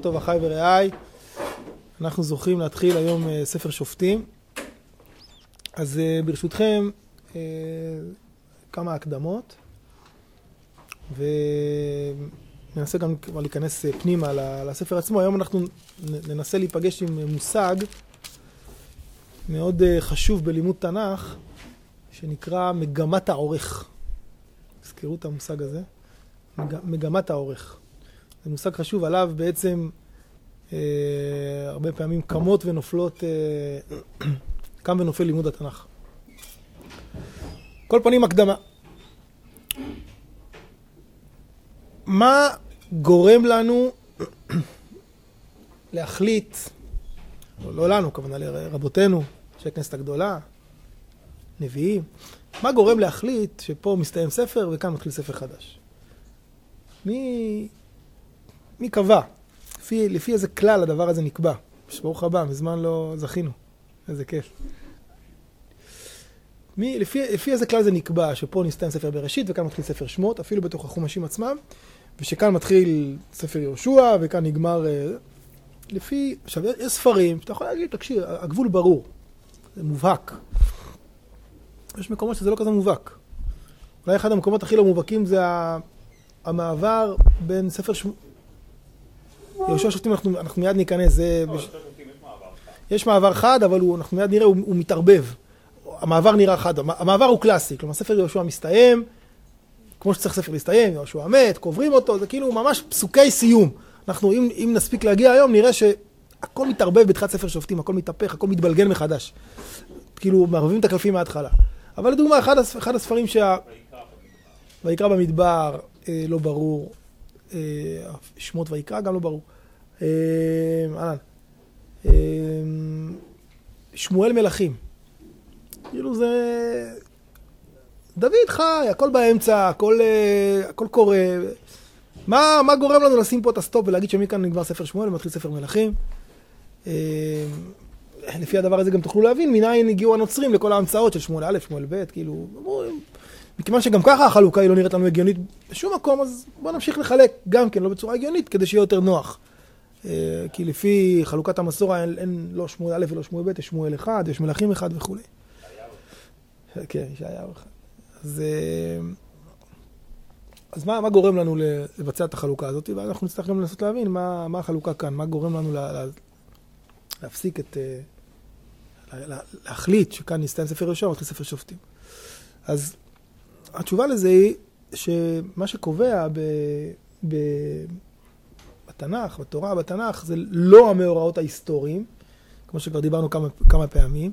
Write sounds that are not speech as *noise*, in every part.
טוב אחיי ורעיי, אנחנו זוכים להתחיל היום ספר שופטים. אז ברשותכם, כמה הקדמות, וננסה גם כבר להיכנס פנימה לספר עצמו. היום אנחנו ננסה להיפגש עם מושג מאוד חשוב בלימוד תנ"ך, שנקרא מגמת העורך. תזכרו את המושג הזה, מגמת העורך. זה מושג חשוב, עליו בעצם אה, הרבה פעמים קמות ונופלות, אה, *clears throat* קם ונופל לימוד התנ"ך. כל פנים הקדמה. מה גורם לנו *clears throat* להחליט, לא, לנו, כוונה לרבותינו, אנשי הכנסת הגדולה, נביאים, מה גורם להחליט שפה מסתיים ספר וכאן מתחיל ספר חדש? מי... מי קבע? לפי, לפי איזה כלל הדבר הזה נקבע? ברוך הבא, מזמן לא זכינו. איזה כיף. מי, לפי, לפי איזה כלל זה נקבע שפה נסתיים ספר בראשית וכאן מתחיל ספר שמות, אפילו בתוך החומשים עצמם, ושכאן מתחיל ספר יהושע וכאן נגמר... אה, לפי... עכשיו, יש ספרים שאתה יכול להגיד, תקשיב, הגבול ברור, זה מובהק. יש מקומות שזה לא כזה מובהק. אולי אחד המקומות הכי לא מובהקים זה המעבר בין ספר. יהושע שופטים אנחנו, אנחנו מיד ניכנס, זה... בש... יש מעבר חד, אבל הוא, אנחנו מיד נראה, הוא, הוא מתערבב. המעבר נראה חד, המעבר הוא קלאסי, כלומר ספר יהושע מסתיים, כמו שצריך ספר להסתיים, יהושע מת, קוברים אותו, זה כאילו ממש פסוקי סיום. אנחנו, אם, אם נספיק להגיע היום, נראה שהכל מתערבב בתחילת ספר שופטים, הכל מתהפך, הכל מתבלגן מחדש. כאילו, מערבבים את הקלפים מההתחלה. אבל לדוגמה, אחד, אחד הספרים שה... ויקרא במדבר, אה, לא ברור, אה, שמות ויקרא גם לא ברור. אה, אהלן. אה, שמואל מלכים. כאילו זה... דוד חי, הכל באמצע, הכל, הכל קורה. מה, מה גורם לנו לשים פה את הסטופ ולהגיד שמכאן נגמר ספר שמואל ומתחיל ספר מלכים? לפי הדבר הזה גם תוכלו להבין מניין הגיעו הנוצרים לכל ההמצאות של שמואל א', שמואל ב', כאילו, מכיוון שגם ככה החלוקה היא לא נראית לנו הגיונית בשום מקום, אז בואו נמשיך לחלק גם כן, לא בצורה הגיונית, כדי שיהיה יותר נוח. אה, כי לפי חלוקת המסורה אין, אין לא שמואל א' ולא שמואל ב', יש שמואל אחד, יש מלכים אחד וכולי. כן, ישעיהו אחד. אז, אה, אז מה, מה גורם לנו לבצע את החלוקה הזאת? ואנחנו נצטרך גם לנסות להבין מה, מה החלוקה כאן, מה גורם לנו לה, לה, להפסיק את... אה, לה, להחליט שכאן נסתיים ספר יהושע ומתחיל ספר שופטים. אז התשובה לזה היא שמה שקובע ב, ב, בתנ"ך, בתורה, בתנ"ך, זה לא המאורעות ההיסטוריים, כמו שכבר דיברנו כמה, כמה פעמים,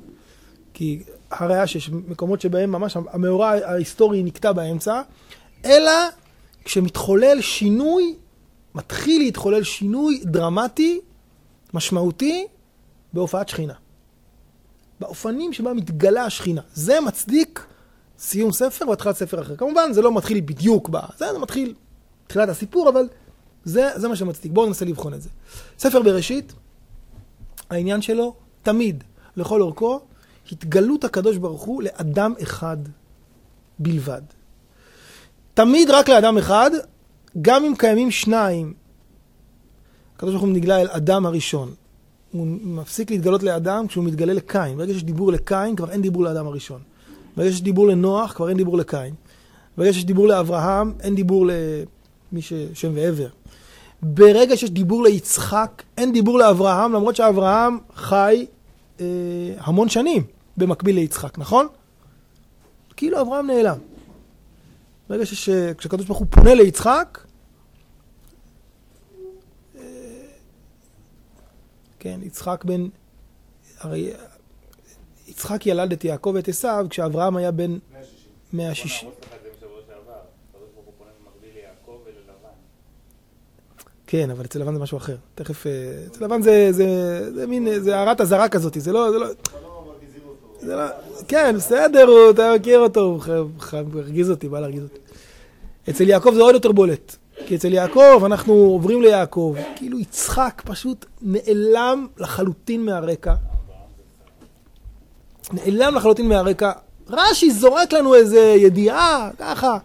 כי הראיה שיש מקומות שבהם ממש המאורע ההיסטורי נקטע באמצע, אלא כשמתחולל שינוי, מתחיל להתחולל שינוי דרמטי, משמעותי, בהופעת שכינה. באופנים שבה מתגלה השכינה. זה מצדיק סיום ספר והתחלת ספר אחר. כמובן, זה לא מתחיל בדיוק ב... זה, זה מתחיל תחילת הסיפור, אבל זה, זה מה שמצדיק. בואו ננסה לבחון את זה. ספר בראשית, העניין שלו, תמיד, לכל אורכו, התגלות הקדוש ברוך הוא לאדם אחד בלבד. תמיד רק לאדם אחד, גם אם קיימים שניים. הקדוש ברוך הוא נגלה אל אדם הראשון. הוא מפסיק להתגלות לאדם כשהוא מתגלה לקין. ברגע שיש דיבור לקין, כבר אין דיבור לאדם הראשון. ברגע שיש דיבור לנוח, כבר אין דיבור לקין. ברגע שיש דיבור לאברהם, אין דיבור למי ששם ועבר. ברגע שיש דיבור ליצחק, אין דיבור לאברהם, למרות שאברהם חי אה, המון שנים במקביל ליצחק, נכון? כאילו אברהם נעלם. ברגע שכשהקדוש ברוך הוא פונה ליצחק, אה, כן, יצחק בן, הרי יצחק ילד את יעקב ואת עשיו כשאברהם היה בן 160. כן, אבל אצל לבן זה משהו אחר. תכף, אה, אצל לבן זה, זה, זה מין, זה הערת אזהרה כזאת, זה לא, זה לא... לא, כן, בסדר, אתה מכיר אותו, הוא הרגיז אותי, בא להרגיז אותי. אצל יעקב זה עוד יותר בולט. כי אצל יעקב אנחנו עוברים ליעקב, כאילו יצחק פשוט נעלם לחלוטין מהרקע. נעלם לחלוטין מהרקע. רש"י זורק לנו איזה ידיעה, ככה,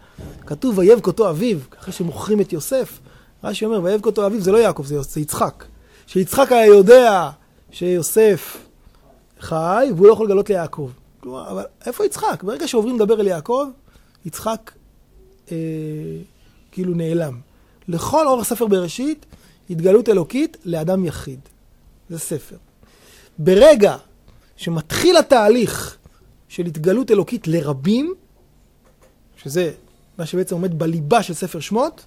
כתוב ויבך אותו אביו, אחרי שמוכרים את יוסף. רש"י אומר, ויבך אותו אביו, זה לא יעקב, זה יצחק. שיצחק היה יודע שיוסף חי, והוא לא יכול לגלות ליעקב. כלומר, אבל איפה יצחק? ברגע שעוברים לדבר אל יעקב, יצחק אה, כאילו נעלם. לכל אורך ספר בראשית, התגלות אלוקית לאדם יחיד. זה ספר. ברגע שמתחיל התהליך של התגלות אלוקית לרבים, שזה מה שבעצם עומד בליבה של ספר שמות,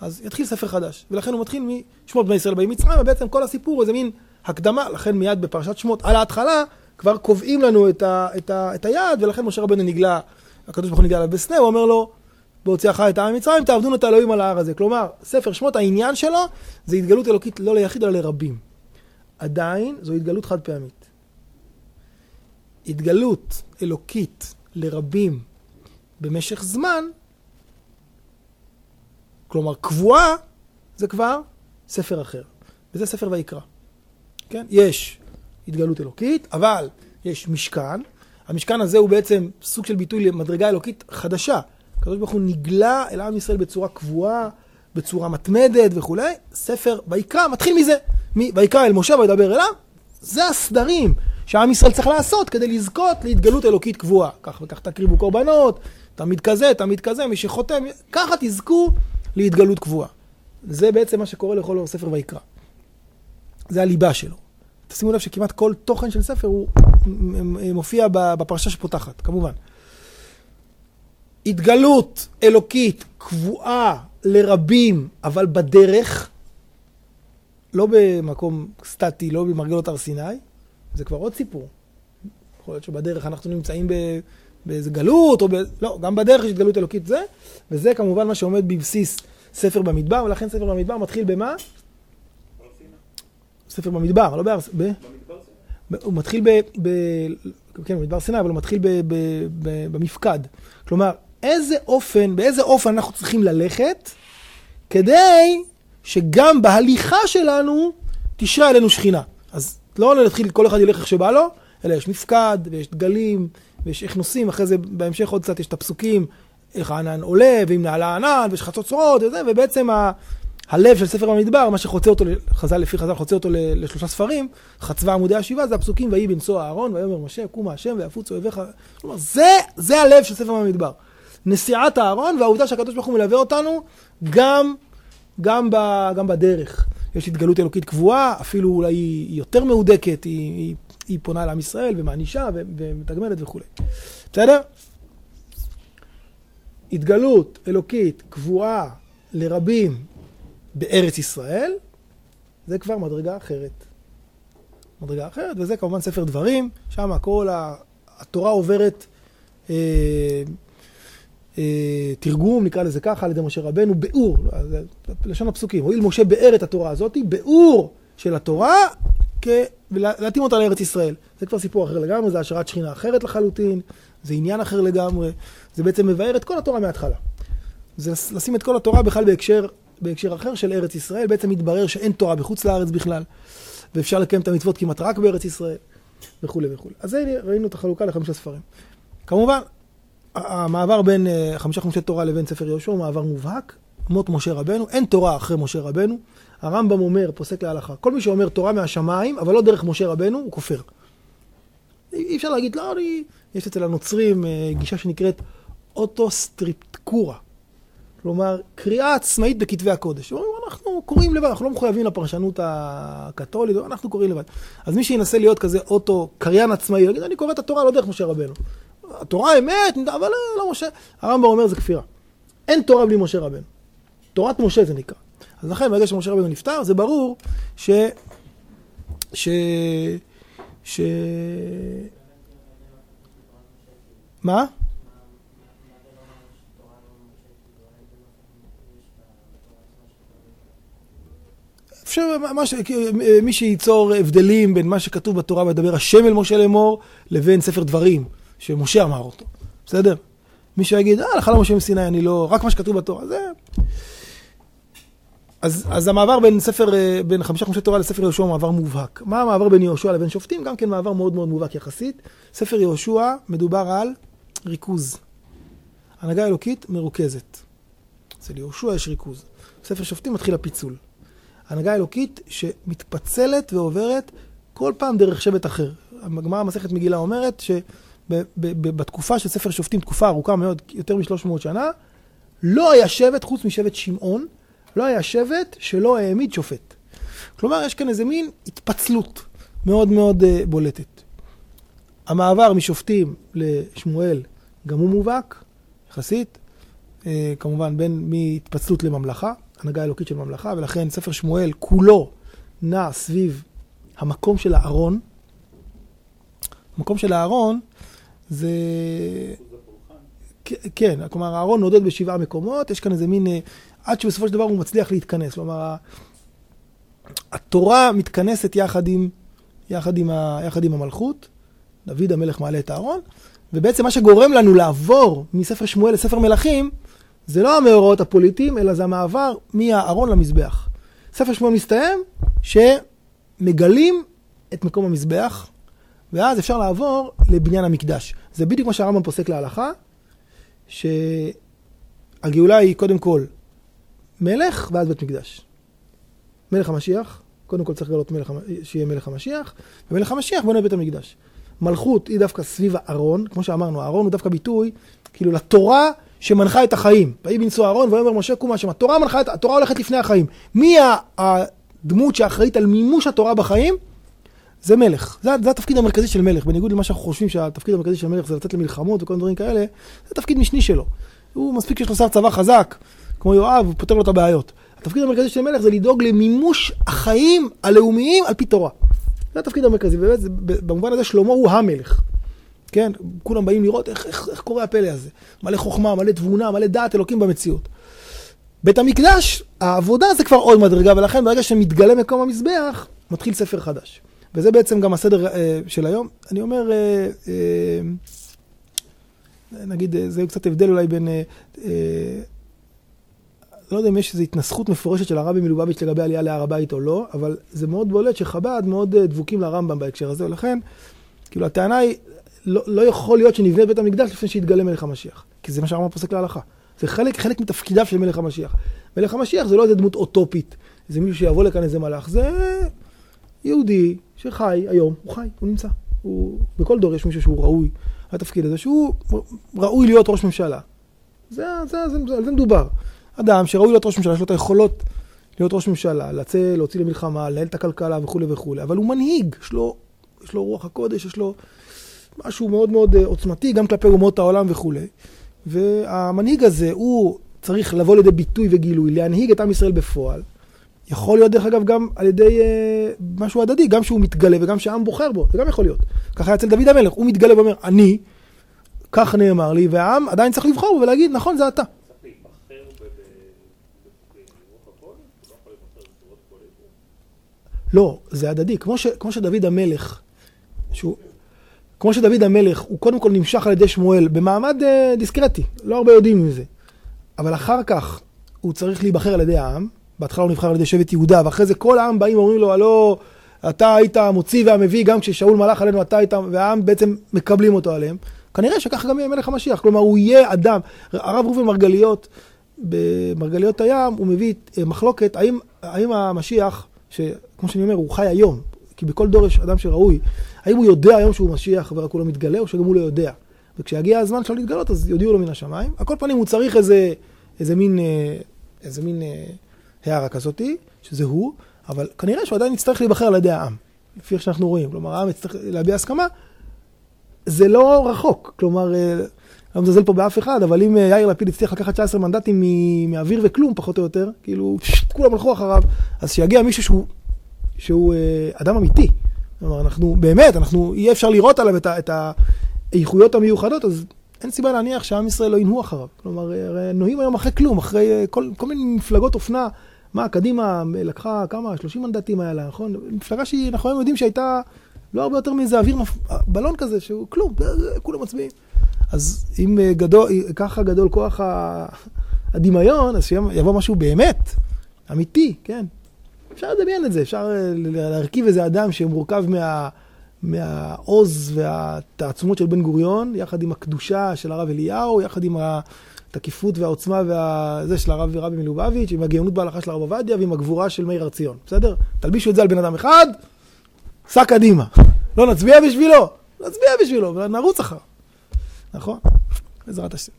אז יתחיל ספר חדש. ולכן הוא מתחיל משמות בני ישראל באים מצרים, ובעצם כל הסיפור הוא איזה מין הקדמה, לכן מיד בפרשת שמות, על ההתחלה, כבר קובעים לנו את, ה, את, ה, את היעד, ולכן משה רבנו נגלה, הקדוש ברוך הוא נגלה עליו בסנה, הוא אומר לו, בהוציאך את העם ממצרים, תעבדון את האלוהים על ההר הזה. כלומר, ספר שמות, העניין שלו זה התגלות אלוקית לא ליחיד, אלא לרבים. עדיין זו התגלות חד פעמית. התגלות אלוקית לרבים במשך זמן, כלומר קבועה, זה כבר ספר אחר. וזה ספר ויקרא. כן? יש התגלות אלוקית, אבל יש משכן. המשכן הזה הוא בעצם סוג של ביטוי למדרגה אלוקית חדשה. הקדוש ברוך הוא נגלה אל עם ישראל בצורה קבועה, בצורה מתמדת וכולי. ספר ויקרא מתחיל מזה. ויקרא אל משה וידבר אליו. זה הסדרים שעם ישראל צריך לעשות כדי לזכות להתגלות אלוקית קבועה. כך וכך תקריבו קורבנות, תמיד כזה, תמיד כזה, מי שחותם, ככה תזכו להתגלות קבועה. זה בעצם מה שקורה לכל אור ספר ויקרא. זה הליבה שלו. תשימו לב שכמעט כל תוכן של ספר הוא מופיע בפרשה שפותחת, כמובן. התגלות אלוקית קבועה לרבים, אבל בדרך, לא במקום סטטי, לא במרגלות הר סיני, זה כבר עוד סיפור. יכול להיות שבדרך אנחנו נמצאים באיזה גלות, או ב... לא, גם בדרך יש התגלות אלוקית זה, וזה כמובן מה שעומד בבסיס ספר במדבר, ולכן ספר במדבר מתחיל במה? ספר במדבר, לא בהר... ב... הוא מתחיל ב... ב... כן, במדבר סיני, אבל הוא מתחיל ב... ב... ב... במפקד. כלומר, איזה אופן, באיזה אופן אנחנו צריכים ללכת, כדי שגם בהליכה שלנו תשרה עלינו שכינה. אז לא נתחיל, כל אחד ילך איך שבא לו, אלא יש מפקד, ויש דגלים, ויש איך נוסעים, אחרי זה בהמשך עוד קצת יש את הפסוקים, איך הענן עולה, ואם נעלה הענן, ויש חצוצרות, וזה, ובעצם ה... הלב של ספר המדבר, מה שחוצה אותו, חז"ל לפי חז"ל חוצה אותו לשלושה ספרים, חצבה עמודי השבעה, זה הפסוקים, ויהי בנשוא אהרון, ויאמר משה, קומה השם ויפוץ אויביך. כלומר, זה, זה הלב של ספר המדבר. נסיעת אהרון, והעובדה שהקדוש ברוך הוא מלווה אותנו גם, גם, ב, גם בדרך. יש התגלות אלוקית קבועה, אפילו אולי היא יותר מהודקת, היא, היא, היא פונה לעם ישראל ומענישה ומתגמלת וכולי. בסדר? התגלות אלוקית קבועה לרבים בארץ ישראל, זה כבר מדרגה אחרת. מדרגה אחרת, וזה כמובן ספר דברים, שם כל התורה עוברת אה, תרגום, נקרא לזה ככה, על ידי משה רבנו, ביאור, זה לשון הפסוקים, הואיל משה באר את התורה הזאת, ביאור של התורה. ולהתאים אותה לארץ ישראל. זה כבר סיפור אחר לגמרי, זה השארת שכינה אחרת לחלוטין, זה עניין אחר לגמרי, זה בעצם מבאר את כל התורה מההתחלה. זה לשים את כל התורה בכלל בהקשר בהקשר אחר של ארץ ישראל, בעצם מתברר שאין תורה בחוץ לארץ בכלל, ואפשר לקיים את המצוות כמעט רק בארץ ישראל, וכולי וכולי. אז זה ראינו את החלוקה לחמישה ספרים. כמובן, המעבר בין אה, חמישה חומשי תורה לבין ספר יהושע הוא מעבר מובהק, מות משה רבנו, אין תורה אחרי משה רבנו. הרמב"ם אומר, פוסק להלכה, כל מי שאומר תורה מהשמיים, אבל לא דרך משה רבנו, הוא כופר. אי אפשר להגיד, לא, אני... יש אצל הנוצרים אה, גישה שנקראת אוטוסטריפטקורה. כלומר, קריאה עצמאית בכתבי הקודש. אנחנו קוראים לבד, אנחנו לא מחויבים לפרשנות הקתולית, אנחנו קוראים לבד. אז מי שינסה להיות כזה אוטו, קריין עצמאי, יגיד, אני קורא את התורה לא דרך משה רבנו. התורה אמת, אבל לא, לא משה. הרמב"ם אומר, זה כפירה. אין תורה בלי משה רבנו. תורת משה זה נקרא. אז לכן, ברגע שמשה רבנו נפטר, זה ברור ש... ש... ש... מה? אפשר, מש, מי שייצור הבדלים בין מה שכתוב בתורה מדבר השם אל משה לאמור, לבין ספר דברים, שמשה אמר אותו, בסדר? מי שיגיד, אה, הלכה למשה מסיני, אני לא, רק מה שכתוב בתורה, זה... אז, אז המעבר בין ספר, בין חמישה חומשי תורה לספר יהושע הוא מעבר מובהק. מה המעבר בין יהושע לבין שופטים? גם כן מעבר מאוד מאוד מובהק יחסית. ספר יהושע מדובר על ריכוז. הנהגה אלוקית מרוכזת. אצל יהושע יש ריכוז. בספר שופטים מתחיל הפיצול. הנהגה האלוקית שמתפצלת ועוברת כל פעם דרך שבט אחר. הגמרא מסכת מגילה אומרת שבתקופה של ספר שופטים, תקופה ארוכה מאוד, יותר מ-300 שנה, לא היה שבט, חוץ משבט שמעון, לא היה שבט שלא העמיד שופט. כלומר, יש כאן איזה מין התפצלות מאוד מאוד uh, בולטת. המעבר משופטים לשמואל גם הוא מובהק, יחסית, uh, כמובן בין מהתפצלות לממלכה, הנהגה אלוקית של ממלכה, ולכן ספר שמואל כולו נע סביב המקום של הארון. המקום של הארון זה... כן, כלומר הארון נודד בשבעה מקומות, יש כאן איזה מין... אה, עד שבסופו של דבר הוא מצליח להתכנס. כלומר, התורה מתכנסת יחד עם, יחד עם, ה, יחד עם המלכות, דוד המלך מעלה את הארון, ובעצם מה שגורם לנו לעבור מספר שמואל לספר מלכים, זה לא המאורעות הפוליטיים, אלא זה המעבר מהארון למזבח. ספר שמואל מסתיים, שמגלים את מקום המזבח, ואז אפשר לעבור לבניין המקדש. זה בדיוק מה שהרמב"ם פוסק להלכה, שהגאולה היא קודם כל מלך ואז בית מקדש. מלך המשיח, קודם כל צריך לגלות מלך, שיהיה מלך המשיח, ומלך המשיח בונה בית המקדש. מלכות היא דווקא סביב הארון, כמו שאמרנו, הארון הוא דווקא ביטוי, כאילו לתורה שמנחה את החיים. ויהי בנשוא הארון, ויאמר משה קום השם. התורה מנחה, התורה הולכת לפני החיים. מי הדמות שאחראית על מימוש התורה בחיים? זה מלך. זה, זה התפקיד המרכזי של מלך. בניגוד למה שאנחנו חושבים שהתפקיד המרכזי של מלך זה לתת למלחמות וכל דברים כאלה, זה תפקיד משני שלו. הוא מספיק שיש לו שר צבא חזק, כמו יואב, הוא פותר לו את הבעיות. התפקיד המרכזי של מלך זה לדאוג למימוש החיים הלאומיים על פי תורה. זה התפקיד המרכזי, באמת, זה, במובן הזה שלמה הוא המלך. כן, כולם באים לראות איך, איך, איך קורה הפלא הזה. מלא חוכמה, מלא תבונה, מלא דעת אלוקים במציאות. בית המקדש, העבודה זה כבר עוד מדרגה, ולכן ברגע שמתגלה מקום המזבח, מתחיל ספר חדש. וזה בעצם גם הסדר אה, של היום. אני אומר, אה, אה, נגיד, אה, זה קצת הבדל אולי בין... אה, אה, לא יודע אם יש איזו התנסחות מפורשת של הרבי מלובביץ' לגבי עלייה להר הבית או לא, אבל זה מאוד בולט שחב"ד מאוד אה, דבוקים לרמב"ם בהקשר הזה, ולכן, כאילו הטענה היא, לא, לא יכול להיות שנבנה בית המקדש לפני שיתגלה מלך המשיח, כי זה מה שהרמב"ם פוסק להלכה. זה חלק, חלק מתפקידיו של מלך המשיח. מלך המשיח זה לא איזה דמות אוטופית, זה מישהו שיבוא לכאן איזה מלאך, זה יהודי שחי היום, הוא חי, הוא נמצא. הוא, בכל דור יש מישהו שהוא ראוי לתפקיד הזה, שהוא ראוי להיות ראש ממשלה. זה, זה, זה, זה, זה מדובר. אדם שראוי להיות ראש ממשלה, יש לו את היכולות להיות ראש ממשלה, לצא, להוציא למלחמה, לנהל את הכלכלה וכולי וכולי, אבל הוא מנהיג, יש לו, יש לו רוח הקודש, יש לו משהו מאוד מאוד אה, עוצמתי, גם כלפי אומות העולם וכולי. והמנהיג הזה, הוא צריך לבוא לידי ביטוי וגילוי, להנהיג את עם ישראל בפועל. יכול להיות דרך אגב גם על ידי אה, משהו הדדי, גם שהוא מתגלה וגם שהעם בוחר בו, זה גם יכול להיות. ככה היה אצל דוד המלך, הוא מתגלה ואומר, אני, כך נאמר לי, והעם עדיין צריך לבחור בו ולהגיד, נכון, זה אתה. לא, זה הדדי. כמו, ש, כמו שדוד המלך, שהוא, כמו שדוד המלך, הוא קודם כל נמשך על ידי שמואל במעמד uh, דיסקרטי, לא הרבה יודעים מזה. אבל אחר כך הוא צריך להיבחר על ידי העם, בהתחלה הוא נבחר על ידי שבט יהודה, ואחרי זה כל העם באים ואומרים לו, הלא, אתה היית המוציא והמביא, גם כששאול מלך עלינו אתה היית, והעם בעצם מקבלים אותו עליהם. כנראה שככה גם יהיה מלך המשיח, כלומר הוא יהיה אדם. הרב ראובן מרגליות, במרגליות הים, הוא מביא אה, מחלוקת, האם, האם המשיח שכמו שאני אומר, הוא חי היום, כי בכל דור יש אדם שראוי. האם הוא יודע היום שהוא משיח ורק הוא לא מתגלה, או שגם הוא לא יודע? וכשיגיע הזמן שלו להתגלות, אז יודיעו לו מן השמיים. על כל פנים, הוא צריך איזה, איזה מין, אה, איזה מין אה, הערה כזאתי, שזה הוא, אבל כנראה שהוא עדיין יצטרך להיבחר על ידי העם, לפי איך שאנחנו רואים. כלומר, העם יצטרך להביע הסכמה. זה לא רחוק, כלומר, אה, לא מזלזל פה באף אחד, אבל אם יאיר לפיד הצליח לקחת 19 מנדטים מאוויר וכלום, פחות או יותר, כאילו, כולם הלכו אחריו, אז שיגיע מישהו שהוא, שהוא אה, אדם אמיתי. כלומר, אנחנו, באמת, אנחנו, יהיה אפשר לראות עליו את, את האיכויות המיוחדות, אז אין סיבה להניח שעם ישראל לא ינהו אחריו. כלומר, הרי נוהים היום אחרי כלום, אחרי אה, כל, כל מיני מפלגות אופנה. מה, קדימה לקחה כמה, 30 מנדטים היה לה, נכון? מפלגה שאנחנו היום יודעים שהייתה לא הרבה יותר מאיזה אוויר, בלון כזה, שהוא כלום, כולם מצביעים. אז אם אה, גדול, ככה גדול כוח הדמיון, אז שיבוא משהו באמת, אמיתי, כן. אפשר לדמיין את זה, אפשר אה, להרכיב איזה אדם שמורכב מה, מהעוז והתעצומות של בן גוריון, יחד עם הקדושה של הרב אליהו, יחד עם התקיפות והעוצמה וזה של הרב רבי מלובביץ', עם הגאונות בהלכה של הרב עובדיה ועם הגבורה של מאיר הר ציון, בסדר? תלבישו את זה על בן אדם אחד, סע קדימה. לא נצביע בשבילו, נצביע בשבילו, ונרוץ אחריו. נכון? בעזרת השם.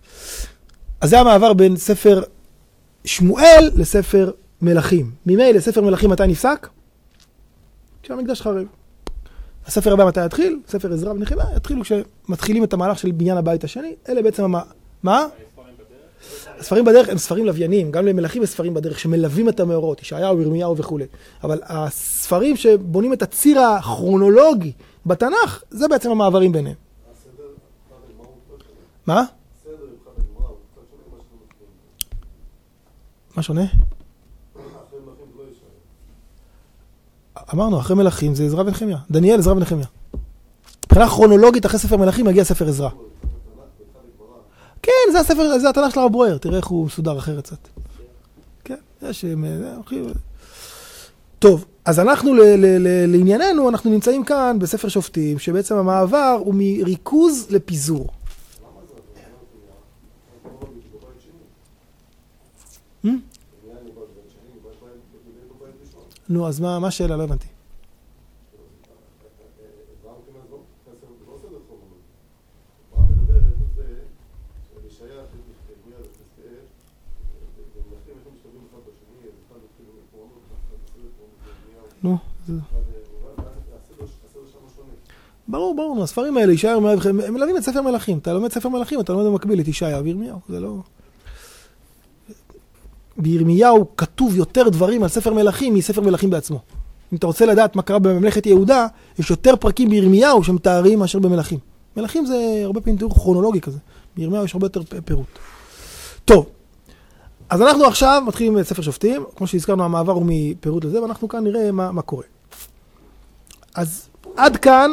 אז זה המעבר בין ספר שמואל לספר מלכים. ממילא ספר מלכים מתי נפסק? כשהמקדש חרב. הספר הבא מתי יתחיל? ספר עזרא ונחמיה יתחילו כשמתחילים את המהלך של בניין הבית השני. אלה בעצם המ... מה? הספרים בדרך הם ספרים לווייניים, גם למלכים יש ספרים בדרך שמלווים את המאורות, ישעיהו, ירמיהו וכולי. אבל הספרים שבונים את הציר הכרונולוגי בתנ"ך, זה בעצם המעברים ביניהם. מה? מה שונה? אמרנו, אחרי מלכים זה עזרא ונחמיה. דניאל, עזרא ונחמיה. מבחינה כרונולוגית, אחרי ספר מלכים מגיע ספר עזרא. כן, זה הספר, זה התנ"ך של הרב ברואר, תראה איך הוא מסודר אחרת קצת. כן, יש... טוב, אז אנחנו לענייננו, אנחנו נמצאים כאן בספר שופטים, שבעצם המעבר הוא מריכוז לפיזור. נו, אז מה השאלה? לא הבנתי. נו, ברור, ברור, הספרים האלה, ישעיהו, הם מלווים את ספר מלכים. אתה לומד ספר מלכים, אתה לומד במקביל את ישעיהו וירמיהו, זה לא... בירמיהו כתוב יותר דברים על ספר מלכים מספר מלכים בעצמו. אם אתה רוצה לדעת מה קרה בממלכת יהודה, יש יותר פרקים בירמיהו שמתארים מאשר במלכים. מלכים זה הרבה פעמים תיאור כרונולוגי כזה. בירמיהו יש הרבה יותר פירוט. טוב, אז אנחנו עכשיו מתחילים את ספר שופטים, כמו שהזכרנו המעבר הוא מפירוט לזה, ואנחנו כאן נראה מה, מה קורה. אז עד כאן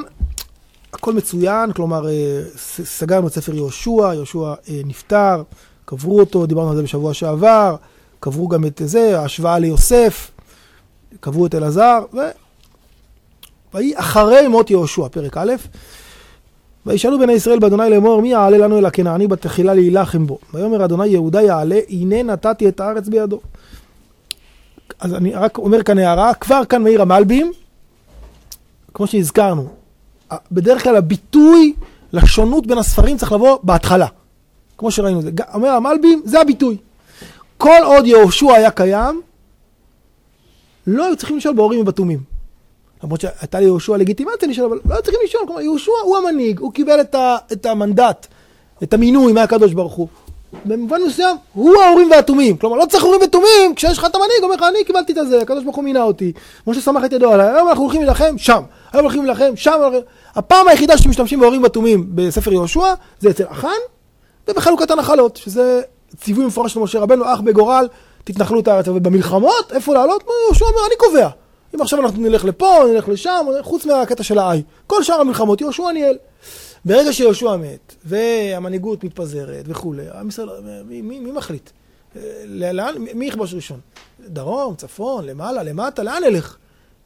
הכל מצוין, כלומר אה, סגרנו את ספר יהושע, יהושע אה, נפטר, קברו אותו, דיברנו על זה בשבוע שעבר, קברו גם את זה, ההשוואה ליוסף, קברו את אלעזר, ו... ויהי אחרי מות יהושע, פרק א', וישאלו בני ישראל באדוני לאמור, מי יעלה לנו אל הכנעני בתחילה להילחם בו? ויאמר אדוני יהודה יעלה, הנה נתתי את הארץ בידו. אז אני רק אומר כאן הערה, כבר כאן מאיר המלבים, כמו שהזכרנו, בדרך כלל הביטוי לשונות בין הספרים צריך לבוא בהתחלה. כמו שראינו את זה. אומר המלבים, זה הביטוי. כל עוד יהושע היה קיים, לא היו צריכים לשאול בהורים ובתומים. למרות שהייתה ליהושע לגיטימציה לשאול, אבל לא היו צריכים לשאול. כלומר, יהושע הוא המנהיג, הוא קיבל את, ה, את המנדט, את המינוי מהקדוש ברוך הוא. במובן מסוים, הוא ההורים והתומים. כלומר, לא צריך הורים ותומים, כשיש לך את המנהיג, אומר לך, אני קיבלתי את זה, הקדוש ברוך הוא מינה אותי. משה שמח את ידו עליי, היום אנחנו הולכים להילחם, שם. היום הולכים להילחם, שם. הפעם היחידה שמשתמשים בהורים ותומים בספר יהושע, זה אצל אחן, ובחלוקת הנחלות, שזה ציווי מפורש של משה רבנו, אח בגורל, תתנחלו את הארץ. ובמלחמות, איפה לעלות? יהושע אומר, אני קובע. אם עכשיו אנחנו נלך לפה, נלך לשם, חוץ מהקטע של האי. כל שאר המלחמות, יהושע ניהל. ברגע שיהושע מת, והמנהיגות מתפזרת וכולי, עם ישראל, מי, מי, מי מחליט? לאן, מי יכבוש ראשון? דרום, צפון, למעלה, למטה, לאן נלך?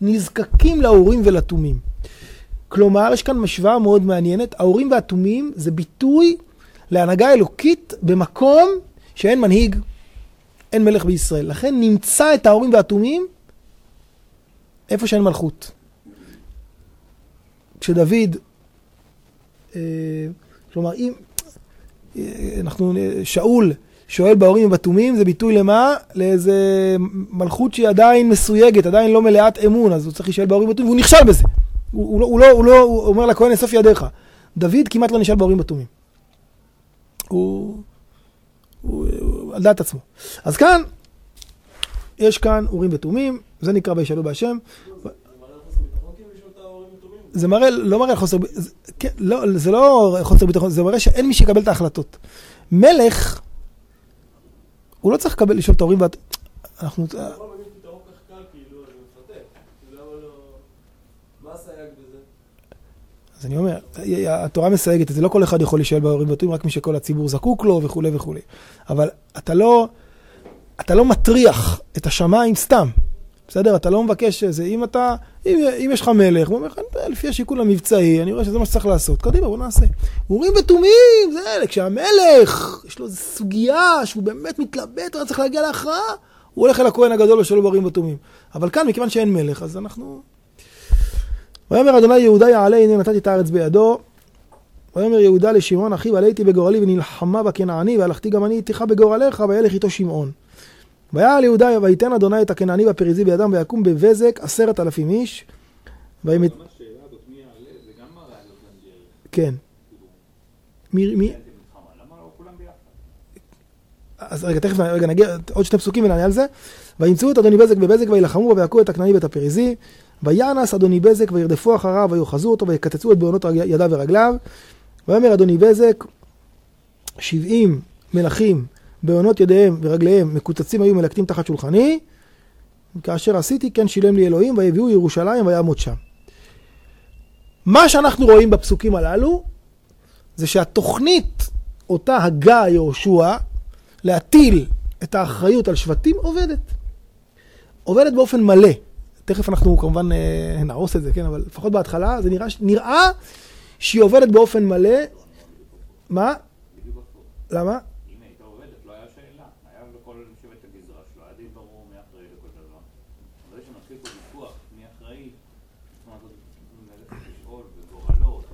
נזקקים להורים ולתומים. כלומר, יש כאן משוואה מאוד מעניינת. ההורים והתומים זה ביטוי להנהגה אלוקית במקום שאין מנהיג, אין מלך בישראל. לכן נמצא את ההורים והתומים איפה שאין מלכות. כשדוד, אה, כלומר, אם, אנחנו, שאול שואל בהורים ובתומים, זה ביטוי למה? לאיזה מלכות שהיא עדיין מסויגת, עדיין לא מלאת אמון, אז הוא צריך להישאל בהורים ובתומים, והוא נכשל בזה. הוא, הוא, לא, הוא, לא, הוא, לא, הוא אומר לכהן אסוף ידיך. דוד כמעט לא נשאל בהורים ובתומים. הוא, הוא, הוא על דעת עצמו. אז כאן, יש כאן אורים ותומים, זה נקרא וישאלו בהשם. זה מראה, לא מראה חוסר, זה, כן, לא, זה לא חוסר ביטחון, זה מראה שאין מי שיקבל את ההחלטות. מלך, הוא לא צריך לקבל, לשאול את ההורים, ואת... אנחנו... אז אני אומר, התורה מסייגת את זה, לא כל אחד יכול להישאל בהורים בתויים, רק מי שכל הציבור זקוק לו וכולי וכולי. אבל אתה לא, אתה לא מטריח את השמיים סתם. בסדר? אתה לא מבקש איזה, אם אתה, אם, אם יש לך מלך, הוא אומר לך, לפי השיקול המבצעי, אני רואה שזה מה שצריך לעשות, קדימה, בוא נעשה. אורים ותומים, זה אלה, כשהמלך, יש לו איזו סוגיה שהוא באמת מתלבט, הוא צריך להגיע להכרעה, הוא הולך אל הכהן הגדול ושלו באורים ותומים. אבל כאן, מכיוון שאין מלך, אז אנחנו... ויאמר אדוני יהודה יעלה, הנה נתתי את הארץ בידו. ויאמר יהודה לשמעון אחיו, עליתי בגורלי ונלחמה בכנעני, והלכתי גם אני איתך בגורלך, וילך איתו שמעון. ויעל יהודה ויתן אדוני את הכנעני והפריזי בידם ויקום בבזק עשרת אלפים איש. והם... כן. מי... אז רגע, תכף רגע, נגיע עוד שני פסוקים ונענה על זה. וימצאו את אדוני בזק בבזק וילחמו בו ויכו את הכנעני ואת הפריזי. וינס אדוני בזק וירדפו אחריו ויאחזו אותו ויקצצו את בעונות ידיו ורגליו. ויאמר אדוני בזק שבעים מלכים בעונות ידיהם ורגליהם מקוצצים היו מלקטים תחת שולחני, כאשר עשיתי כן שילם לי אלוהים ויביאו ירושלים ויעמוד שם. מה שאנחנו רואים בפסוקים הללו זה שהתוכנית אותה הגה יהושע להטיל את האחריות על שבטים עובדת. עובדת באופן מלא. תכף אנחנו כמובן אה, נהרוס את זה, כן, אבל לפחות בהתחלה זה נראה, נראה שהיא עובדת באופן מלא. מה? למה?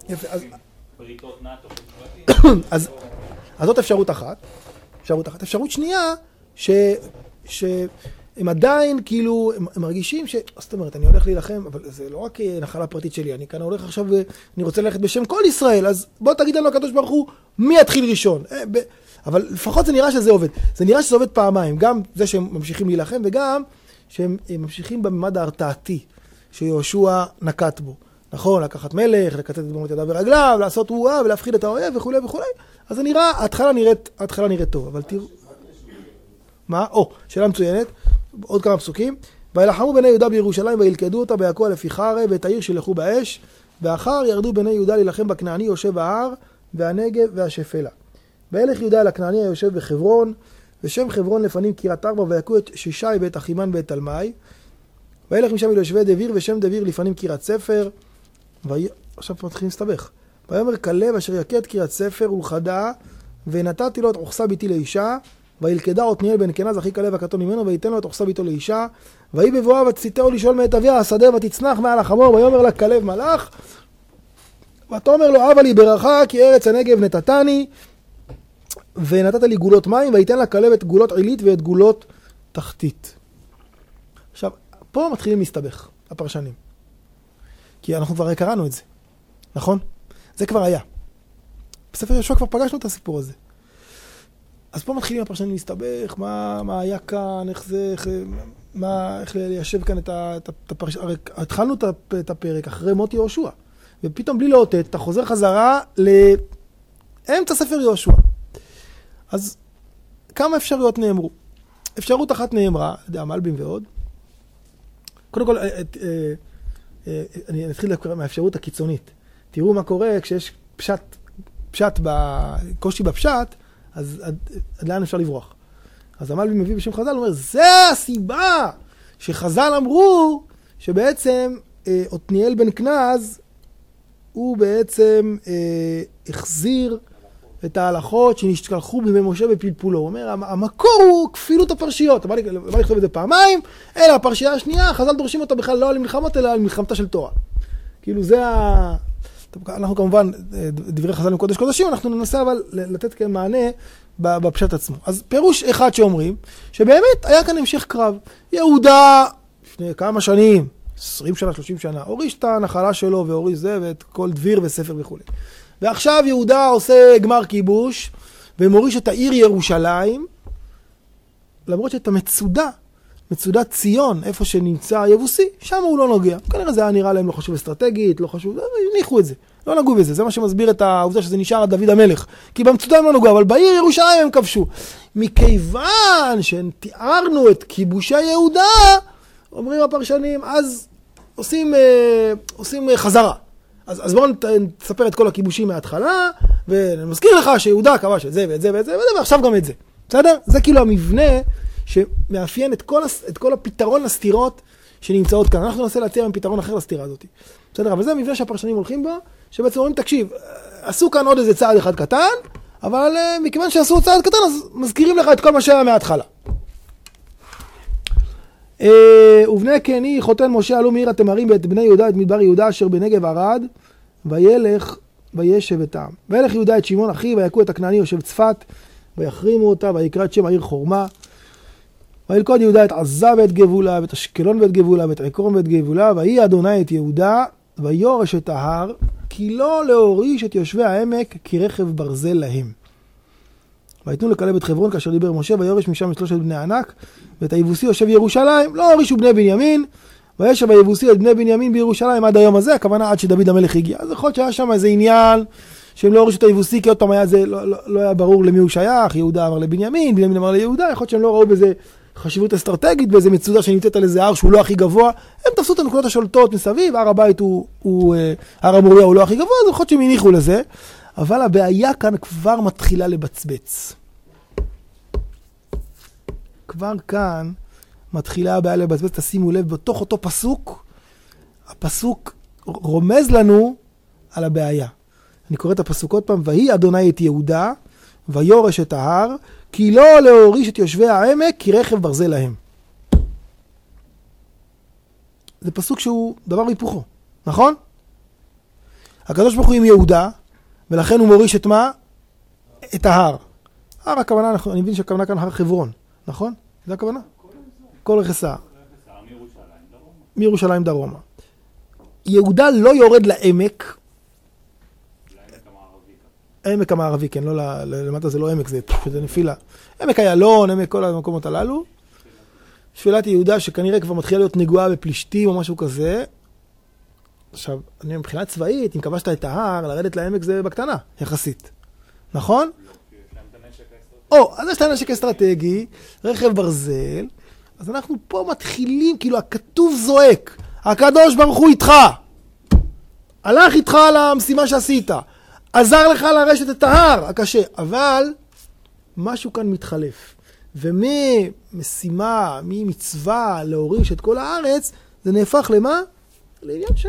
יפה, אז... בריתות נאטו. *coughs* אז זאת אפשרות אחת. אפשרות אחת. אפשרות שנייה, ש... שהם עדיין כאילו, הם, הם מרגישים ש... זאת אומרת, אני הולך להילחם, אבל זה לא רק נחלה פרטית שלי, אני כאן הולך עכשיו, אני רוצה ללכת בשם כל ישראל, אז בוא תגיד לנו הקדוש ברוך הוא, מי יתחיל ראשון? אה, אבל לפחות זה נראה שזה עובד. זה נראה שזה עובד פעמיים, גם זה שהם ממשיכים להילחם וגם שהם ממשיכים בממד ההרתעתי שיהושע נקט בו. נכון, לקחת מלך, לקצץ את דמות ידיו ורגליו, לעשות וואה ולהפחיד את האויב וכולי וכולי. אז זה נראה, ההתחלה נראית, ההתחלה נראית טוב, אבל תראו... מה? או, שאלה מצוינת, עוד כמה פסוקים. וילחמו בני יהודה בירושלים וילכדו אותה ויכו לפי חרב ואת העיר שלחו באש. ואחר ירדו בני יהודה להילחם בכנעני יושב ההר והנגב והשפלה. וילך יהודה אל הכנעני היושב בחברון, ושם חברון לפנים קריית ארבע ויכו את שישי ואת אחימן ואת תלמי. וילך משם אל יושבי דביר ושם דביר לפנים קריית ספר. עכשיו מתחילים להסתבך. ויאמר כלב אשר יכה את קריית ספר ולכדה, ונתתי לו את עוכסה ביתי לאישה, וילכדה עתניאל בן כנז אחי כלב הקטון ממנו, וייתן לו את עוכסה ביתו לאישה, ויהי בבואה ותציתהו לשאול מאת אביה השדה ותצנח מעל החמור, ויאמר לה כלב מלאך, ותאמר לו אבא לי ברכה כי ארץ הנגב נתתני, ונתת לי גולות מים, ויתן לה כלב את גולות עילית ואת גולות תחתית. עכשיו, פה מתחילים להסתבך, הפרשנים. כי אנחנו כבר קראנו את זה, נכון? זה כבר היה. בספר יהושע כבר פגשנו את הסיפור הזה. אז פה מתחילים הפרשנים להסתבך, מה, מה היה כאן, איך זה, איך, מה, איך ליישב כאן את, את הפרש... הרי התחלנו את הפרק אחרי מות יהושע, ופתאום בלי לאותת, אתה חוזר חזרה לאמצע ספר יהושע. אז כמה אפשרויות נאמרו. אפשרות אחת נאמרה, על ידי המלבים ועוד. קודם כל, את, אה, אה, אני אתחיל מהאפשרות הקיצונית. תראו מה קורה כשיש פשט, פשט, קושי בפשט, אז עד, עד לאן אפשר לברוח. אז המלבי מביא בשם חז"ל, הוא אומר, זה הסיבה שחז"ל אמרו שבעצם אה, עתניאל בן כנז, הוא בעצם אה, החזיר את ההלכות שנשתלחו בימי משה בפלפולו. הוא אומר, המקור הוא כפילות הפרשיות. בא לכתוב את זה פעמיים, אלא הפרשייה השנייה, חז"ל דורשים אותה בכלל לא על מלחמות, אלא על מלחמתה של תורה. כאילו זה ה... אנחנו כמובן, דברי חז"ל הם קודש קודשים, אנחנו ננסה אבל לתת כאן מענה בפשט עצמו. אז פירוש אחד שאומרים, שבאמת היה כאן המשך קרב. יהודה, לפני כמה שנים, 20 שנה, 30 שנה, הוריש את הנחלה שלו והוריש זה ואת כל דביר וספר וכולי. ועכשיו יהודה עושה גמר כיבוש ומוריש את העיר ירושלים, למרות שאת המצודה, מצודת ציון, איפה שנמצא היבוסי, שם הוא לא נוגע. כנראה זה היה נראה להם לא חשוב אסטרטגית, לא חשוב, הניחו את זה, לא נגעו בזה, זה מה שמסביר את העובדה שזה נשאר עד דוד המלך. כי במצודה הם לא נגעו, אבל בעיר ירושלים הם כבשו. מכיוון שתיארנו את כיבושי יהודה, אומרים הפרשנים, אז עושים, אה, עושים אה, חזרה. אז, אז בואו נספר את כל הכיבושים מההתחלה, ואני מזכיר לך שיהודה כבש את זה ואת זה ואת זה, ועכשיו גם את זה. בסדר? זה כאילו המבנה שמאפיין את כל, את כל הפתרון לסתירות שנמצאות כאן. אנחנו ננסה להציע להם פתרון אחר לסתירה הזאת. בסדר, אבל זה המבנה שהפרשנים הולכים בו, שבעצם אומרים, תקשיב, עשו כאן עוד איזה צעד אחד קטן, אבל אה, מכיוון שעשו צעד קטן, אז מזכירים לך את כל מה שהיה מההתחלה. אה, ובני קני חותן משה עלו מעיר התמרים ואת בני יהודה את מדבר יהודה אשר בנגב ערד וילך וישב את העם. וילך יהודה את שמעון אחיו ויכו את הכנעני יושב צפת ויחרימו אותה ויקרא את שם העיר חורמה. וילכוד יהודה את עזה ואת גבולה ואת אשקלון ואת גבולה ואת עקרון ואת גבולה ויהי אדוני את יהודה ויורש את ההר כי לא להוריש את יושבי העמק כי רכב ברזל להם. ויתנו לכלב את חברון כאשר דיבר משה ויורש משם את שלושת בני הענק ואת היבוסי יושב ירושלים לא הורישו בני בנימין וישב היבוסי את בני בנימין בירושלים עד היום הזה הכוונה עד שדוד המלך הגיע. אז יכול להיות שהיה שם איזה עניין שהם לא הורישו את היבוסי כי עוד פעם היה זה לא, לא, לא היה ברור למי הוא שייך יהודה אמר לבנימין בנימין אמר ליהודה יכול להיות שהם לא ראו בזה חשיבות אסטרטגית באיזה מצודה שנמצאת על איזה הר שהוא לא הכי גבוה. הם תפסו את הנקודות השולטות מסביב הר הבית הוא, הוא אה, הר המוריה הוא לא הכי גבוה אז יכול להיות שהם הניחו לזה אבל הבעיה כאן כבר מתחילה לבצבץ. כבר כאן מתחילה הבעיה לבצבץ, תשימו לב, בתוך אותו פסוק, הפסוק רומז לנו על הבעיה. אני קורא את הפסוק עוד פעם, ויהי אדוני את יהודה, ויורש את ההר, כי לא להוריש את יושבי העמק, כי רכב ברזל להם. זה פסוק שהוא דבר והיפוכו, נכון? הקדוש ברוך הוא עם יהודה, ולכן הוא מוריש את מה? את ההר. הר הכוונה, אני מבין שהכוונה כאן הר חברון, נכון? זה הכוונה? כל רכסה. מירושלים דרומה. יהודה לא יורד לעמק. עמק המערבי, כן, לא למטה זה לא עמק, זה, זה נפילה. עמק איילון, עמק כל המקומות הללו. תפילת יהודה שכנראה כבר מתחילה להיות נגועה בפלישתים או משהו כזה. עכשיו, אני מבחינה צבאית, אם כבשת את ההר, לרדת לעמק זה בקטנה, יחסית. נכון? או, אז יש להם נשק אסטרטגי, רכב ברזל, אז אנחנו פה מתחילים, כאילו הכתוב זועק, הקדוש ברוך הוא איתך, הלך איתך על המשימה שעשית, עזר לך לרשת את ההר הקשה, אבל משהו כאן מתחלף. וממשימה, ממצווה להוריש את כל הארץ, זה נהפך למה? לעניין של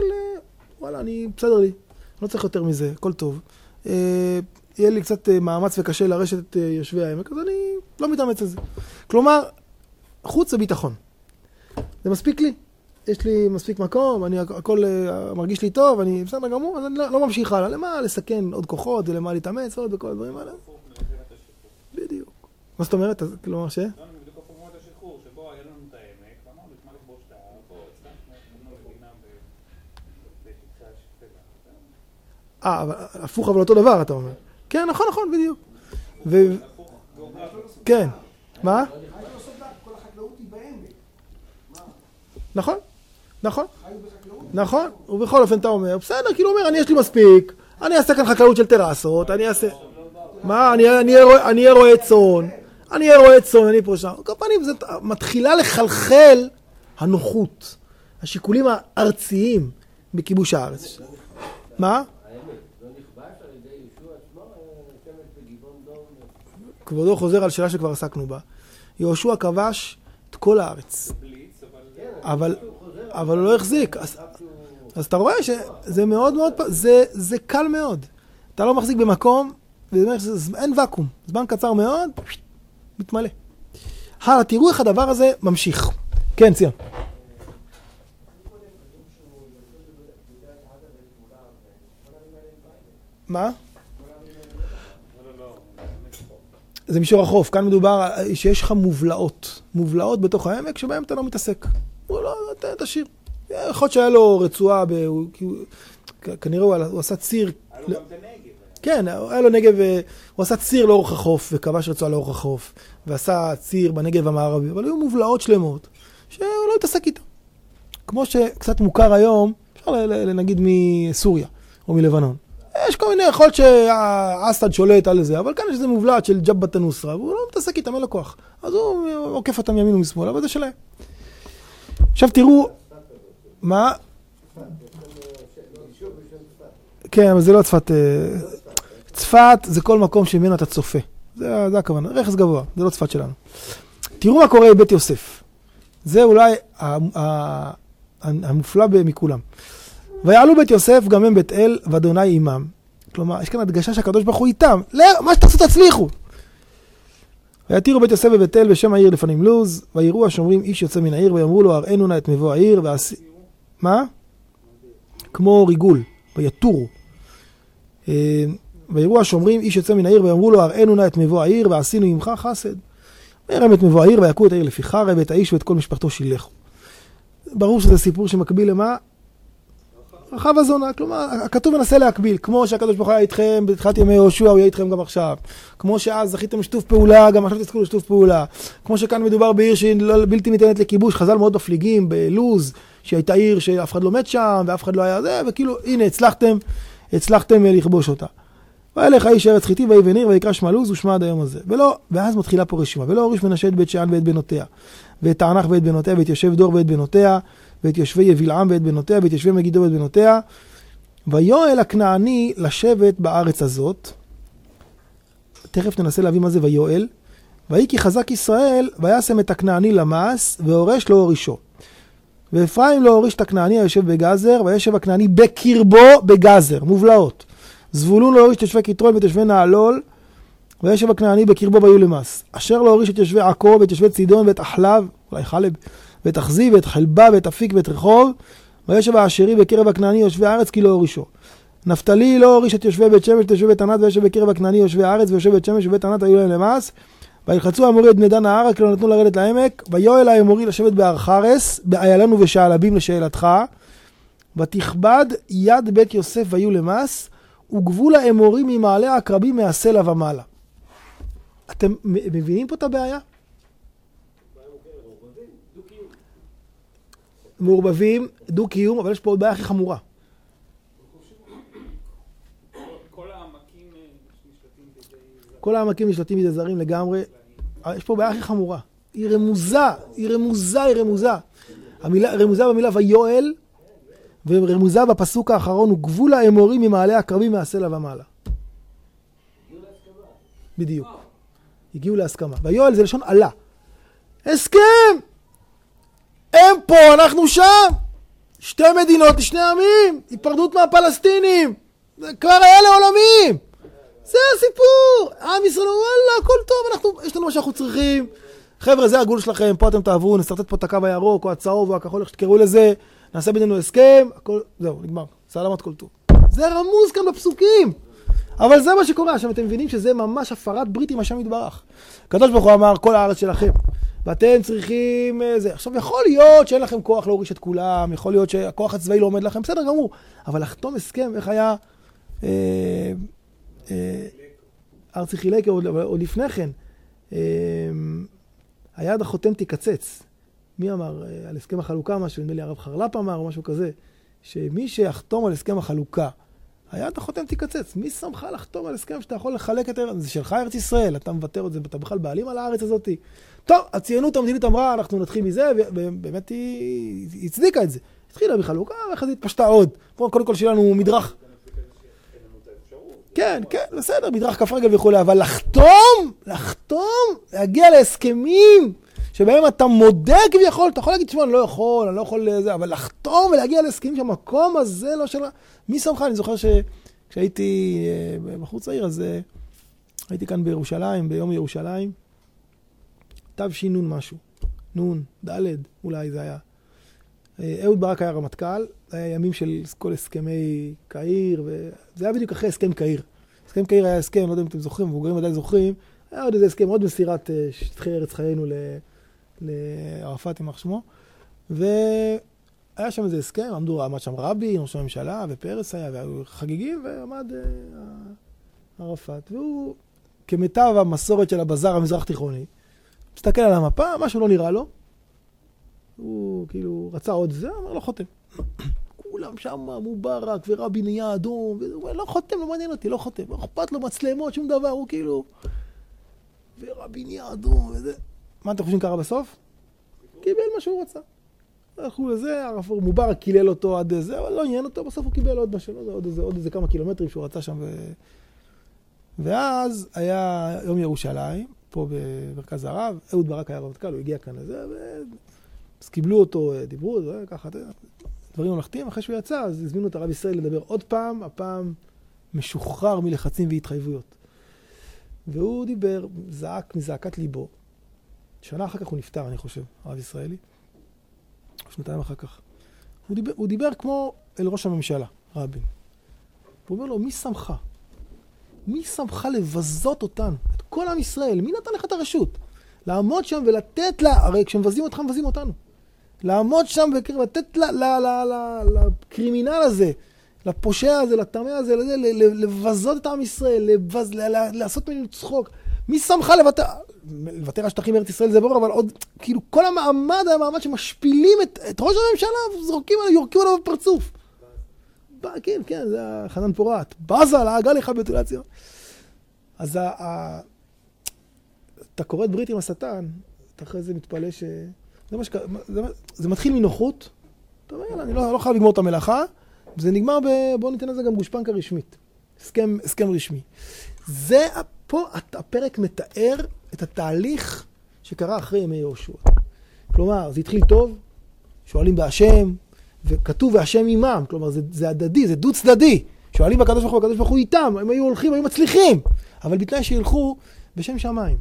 וואלה, אני, בסדר לי, לא צריך יותר מזה, הכל טוב. אה, יהיה לי קצת אה, מאמץ וקשה לרשת את אה, יושבי העמק, אז אני לא מתאמץ על זה. כלומר, חוץ וביטחון. זה מספיק לי. יש לי מספיק מקום, אני, הכל מרגיש לי טוב, אני בסדר גמור, אז אני לא, לא ממשיך הלאה. למה לסכן עוד כוחות ולמה להתאמץ עוד וכל הדברים האלה? בדיוק. מה זאת אומרת? כלומר ש? אה, הפוך אבל אותו דבר אתה אומר. כן, נכון, נכון, בדיוק. ו... כן. מה? נכון, נכון, נכון, ובכל אופן אתה אומר, בסדר, כאילו אומר, אני יש לי מספיק, אני אעשה כאן חקלאות של טרסות, אני אעשה... מה, אני אהיה רועה צאן, אני אהיה רועה צאן, אני פה שם. כל פנים, מתחילה לחלחל הנוחות, השיקולים הארציים בכיבוש הארץ. מה? כבודו חוזר על שאלה שכבר עסקנו בה. יהושע כבש את כל הארץ. אבל, הוא לא החזיק. אז, אתה רואה שזה מאוד מאוד, זה קל מאוד. אתה לא מחזיק במקום, אין ואקום. זמן קצר מאוד, מתמלא. הלאה, תראו איך הדבר הזה ממשיך. כן, ציון. מה? זה מישור החוף, כאן מדובר שיש לך מובלעות, מובלעות בתוך העמק שבהן אתה לא מתעסק. הוא לא, תשאיר. יכול להיות שהיה לו רצועה, ב... כנראה הוא, הוא עשה ציר. היה לו גם את הנגב. כן, היה לו נגב, אה, הוא עשה ציר לאורך החוף, וכבש רצועה לאורך החוף, ועשה ציר בנגב המערבי, אבל היו מובלעות שלמות, שהוא לא התעסק איתן. כמו שקצת מוכר היום, אפשר להגיד מסוריה, או מלבנון. יש כל מיני, יכול להיות שאסד שולט על זה, אבל כאן יש איזה מובלעת של ג'בת א-נוסרה, והוא לא מתעסק איתם, אין לו כוח. אז הוא עוקף אותם ימין ומשמאל, אבל זה שלהם. עכשיו תראו, מה? כן, אבל זה לא צפת. אה, צפת זה כל מקום שממנו אתה צופה. זה הכוונה, רכס גבוה, זה לא צפת שלנו. תראו מה קורה בבית יוסף. זה אולי המופלא מכולם. ויעלו בית יוסף גם הם בית אל ואדוני עמם. כלומר, יש כאן הדגשה שהקדוש ברוך הוא איתם. לא, מה שתעשו תצליחו. ויתירו בית יוסף בבית אל בשם העיר לפנים לוז, ויראו השומרים איש יוצא מן העיר, ויאמרו לו הראינו נא את מבוא העיר, ועשי... מה? כמו ריגול, ויתורו. אה, ויראו השומרים איש יוצא מן העיר, ויאמרו לו הראינו נא את מבוא העיר, ועשינו עמך חסד. וירם את מבוא העיר, ויכו את העיר לפי חרב, ואת האיש ואת כל משפחתו שילחו. ברור שזה סיפור שמקביל למה? רחב הזונה, כלומר, הכתוב מנסה להקביל, כמו שהקדוש ברוך הוא היה איתכם בתחילת ימי יהושע, הוא יהיה איתכם גם עכשיו. כמו שאז זכיתם לשיתוף פעולה, גם עכשיו תזכו לשיתוף פעולה. כמו שכאן מדובר בעיר שהיא לא, בלתי ניתנת לכיבוש, חז"ל מאוד מפליגים, בלוז, שהייתה עיר שאף אחד לא מת שם, ואף אחד לא היה זה, וכאילו, הנה, הצלחתם, הצלחתם לכבוש אותה. וילך האיש ארץ חיטי ויבן עיר ויקרא שמה לוז ושמה עד היום הזה. ולא, ואז מתחילה פה רשימה. ולא הוריש מנשה את בית שאן ואת בנותיה, ואת תענך ואת בנותיה, ואת יושב דור ואת בנותיה, ואת יושבי יבלעם ואת בנותיה, ואת יושבי מגידו ואת בנותיה. ויואל הכנעני לשבת בארץ הזאת. תכף ננסה להביא מה זה ויואל. ויהי כי חזק ישראל, וישם את הכנעני למס, והורש לא הורישו. ואפרים לא הוריש את הכנעני היושב בגזר, וישב הכנעני בקרבו בגזר, מובלעות. זבולון לא הוריש את יושבי כתרון ואת יושבי נעלול, וישב הכנעני בקרבו ויהיו למס. אשר לא הוריש את יושבי עכו ואת יושבי צידון ואת אחלב, אולי חלב, ואת אכזיב ואת חלבה ואת אפיק ואת רחוב, וישב האשרי בקרב הכנעני יושבי הארץ כי לא הורישו. נפתלי לא הוריש את יושבי בית שמש ואת יושבי בית ענת וישב בקרב הכנעני יושבי הארץ ויושב בית שמש ובית ענת היו להם למס. וילחצו האמורי את בני דן ההר כי לא נתנו לרדת לעמק. ויואל האמורי לשבת בהר חרס, באיילנו ושעלבים לשאלתך. ותכבד יד בית יוסף ויהיו למס, וגבול האמורי ממעלה העקרבים מהסלע ומעלה. אתם מבינים פה את הבעיה? מעורבבים, דו-קיום, אבל יש פה עוד בעיה הכי חמורה. כל העמקים נשלטים בידי זרים לגמרי. יש פה בעיה הכי חמורה. היא רמוזה, היא רמוזה, היא רמוזה. המילה, רמוזה במילה ויואל, ורמוזה בפסוק האחרון הוא גבול האמורים ממעלה הקרבים מהסלע ומעלה. בדיוק. הגיעו להסכמה. ויואל זה לשון עלה. הסכם! הם פה, אנחנו שם! שתי מדינות לשני עמים! היפרדות מהפלסטינים! זה כבר היה לעולמים! זה הסיפור! עם ישראל, וואלה, הכל טוב, אנחנו, יש לנו מה שאנחנו צריכים. חבר'ה, זה הגבול שלכם, פה אתם תעברו, נסרטט פה את הקו הירוק, או הצהוב, או הכחול, איך שתקראו לזה, נעשה בינינו הסכם, הכל, זהו, נגמר. סלמת כל טוב. זה רמוז כאן בפסוקים. אבל זה מה שקורה. עכשיו, אתם מבינים שזה ממש הפרת ברית עם השם יתברך. הקדוש ברוך הוא אמר, כל הארץ שלכם. ואתם צריכים אה, זה. עכשיו, יכול להיות שאין לכם כוח להוריש את כולם, יכול להיות שהכוח הצבאי לא עומד לכם, בסדר גמור. אבל לחתום הסכם, איך היה... אה, אה, ארצי חילק עוד, עוד לפני כן. אה, היד החותם תיקצץ. מי אמר? אה, על הסכם החלוקה משהו, נדמה לי הרב חרל"פ אמר או משהו כזה, שמי שיחתום על הסכם החלוקה, היד החותם תיקצץ. מי שמך לחתום על הסכם שאתה יכול לחלק את הארץ? זה שלך ארץ ישראל, אתה מוותר את זה, אתה בכלל בעלים על הארץ הזאת. טוב, הציונות המדינית אמרה, אנחנו נתחיל מזה, ובאמת היא, היא הצדיקה את זה. התחילה בחלוקה, ואחרי זה התפשטה עוד. קודם כל שיהיה לנו מדרך. כן, כן, בסדר, מדרך כף רגל וכולי, אבל לחתום, לחתום, להגיע להסכמים שבהם אתה מודה כביכול, אתה יכול להגיד, תשמע, אני לא יכול, אני לא יכול לזה, אבל לחתום ולהגיע להסכמים שהמקום הזה לא של... מי שמך? אני זוכר שכשהייתי אה, בחוץ העיר, אז אה, הייתי כאן בירושלים, ביום ירושלים, תש"ן משהו, נ', ד', אולי זה היה. אה, אהוד ברק היה רמטכ"ל, זה היה ימים של כל הסכמי קהיר, וזה היה בדיוק אחרי הסכם קהיר. הסכם קהיר היה הסכם, לא יודע אם אתם זוכרים, מבוגרים ודאי זוכרים, היה עוד איזה הסכם, עוד מסירת שטחי ארץ חיינו לערפאת, יימח שמו, והיה שם איזה הסכם, עמדו, עמד שם רבין, ראש הממשלה, ופרס היה, והיו חגיגים, ועמד uh, ערפאת, והוא, כמיטב המסורת של הבזאר המזרח תיכוני, מסתכל על המפה, משהו לא נראה לו, הוא כאילו רצה עוד זה, אמר לו חותם. *clears throat* כולם שם, מובארק ורבין נהיה אדום, והוא אומר, לא חותם, לא מעניין אותי, לא חותם. לא אכפת לו מצלמות, שום דבר, הוא כאילו... ורבין נהיה אדום וזה. מה אתם חושבים קרה בסוף? קיבל מה שהוא רצה. הלכו לזה, הרב מובארק קילל אותו עד זה, אבל לא עניין אותו, בסוף הוא קיבל עוד משהו, עוד איזה, עוד איזה כמה קילומטרים שהוא רצה שם. ו... ואז היה יום ירושלים, פה במרכז הרב, אהוד ברק היה רמטכ"ל, הוא הגיע כאן לזה, אז קיבלו אותו, דיברו, זה, ככה, דברים ממלכתיים, אחרי שהוא יצא, אז הזמינו את הרב ישראל לדבר עוד פעם, הפעם משוחרר מלחצים והתחייבויות. והוא דיבר, זעק מזעקת ליבו. שנה אחר כך הוא נפטר, אני חושב, הרב ישראלי. שנתיים אחר כך. הוא דיבר, הוא דיבר כמו אל ראש הממשלה, רבין. הוא אומר לו, מי שמך? מי שמך לבזות אותנו? את כל עם ישראל, מי נתן לך את הרשות? לעמוד שם ולתת לה, הרי כשמבזים אותך, מבזים אותנו. לעמוד שם ולתת לקרימינל הזה, לפושע הזה, לטמא הזה, לזה, לבזות את עם ישראל, לבז, לעשות ממנו צחוק. מי שמך לוותר? לוותר על שטחים בארץ ישראל זה ברור, אבל עוד, כאילו, כל המעמד היה מעמד שמשפילים את, את ראש הממשלה, זורקים עליו, יורקים עליו בפרצוף. כן, כן, זה החנן פורת. בזה, לעגה לך בתולת. אז ה, ה, אתה כורת ברית עם השטן, אתה אחרי זה מתפלא ש... זה, מה שק... זה, זה מתחיל מנוחות, אתה אומר, יאללה, אני לא, לא חייב לגמור את המלאכה, זה נגמר ב... בואו ניתן לזה גם גושפנקה רשמית. הסכם, הסכם רשמי. זה, פה הפרק מתאר את התהליך שקרה אחרי ימי יהושע. כלומר, זה התחיל טוב, שואלים בהשם, וכתוב והשם עמם, כלומר זה, זה הדדי, זה דו צדדי. שואלים בקדוש ברוך הוא, הקדוש ברוך הוא איתם, הם היו הולכים, היו מצליחים, אבל בתנאי שילכו בשם שמיים.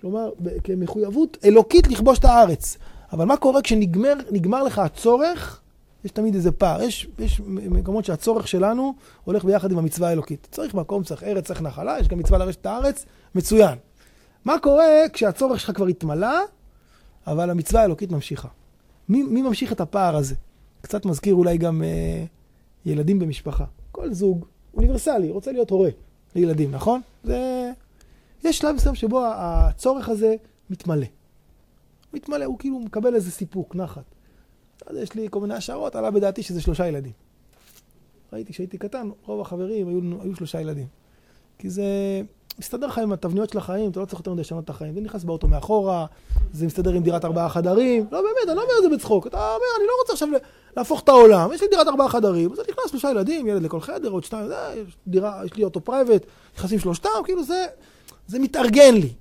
כלומר, כמחויבות אלוקית לכבוש את הארץ. אבל מה קורה כשנגמר לך הצורך? יש תמיד איזה פער. יש, יש מקומות שהצורך שלנו הולך ביחד עם המצווה האלוקית. צריך מקום, צריך ארץ, צריך נחלה, יש גם מצווה לרשת הארץ, מצוין. מה קורה כשהצורך שלך כבר התמלא, אבל המצווה האלוקית ממשיכה? מי, מי ממשיך את הפער הזה? קצת מזכיר אולי גם אה, ילדים במשפחה. כל זוג אוניברסלי רוצה להיות הורה לילדים, נכון? זה... יש שלב מסוים שבו הצורך הזה מתמלא. מתמלא, הוא כאילו מקבל איזה סיפוק, נחת. אז יש לי כל מיני השערות, עלה בדעתי שזה שלושה ילדים. ראיתי כשהייתי קטן, רוב החברים היו, היו שלושה ילדים. כי זה מסתדר לך עם התבניות של החיים, אתה לא צריך יותר מדי לשנות את החיים. זה נכנס באוטו מאחורה, זה מסתדר עם דירת ארבעה חדרים. לא, באמת, אני לא אומר את זה בצחוק. אתה אומר, אני לא רוצה עכשיו להפוך את העולם. יש לי דירת ארבעה חדרים, אז אני נכנס שלושה ילדים, ילד לכל חדר, עוד שתיים, זה, יש, דירה, יש לי אוטו פרייבט, נכנסים שלושתם, כאילו זה, זה מתארגן לי.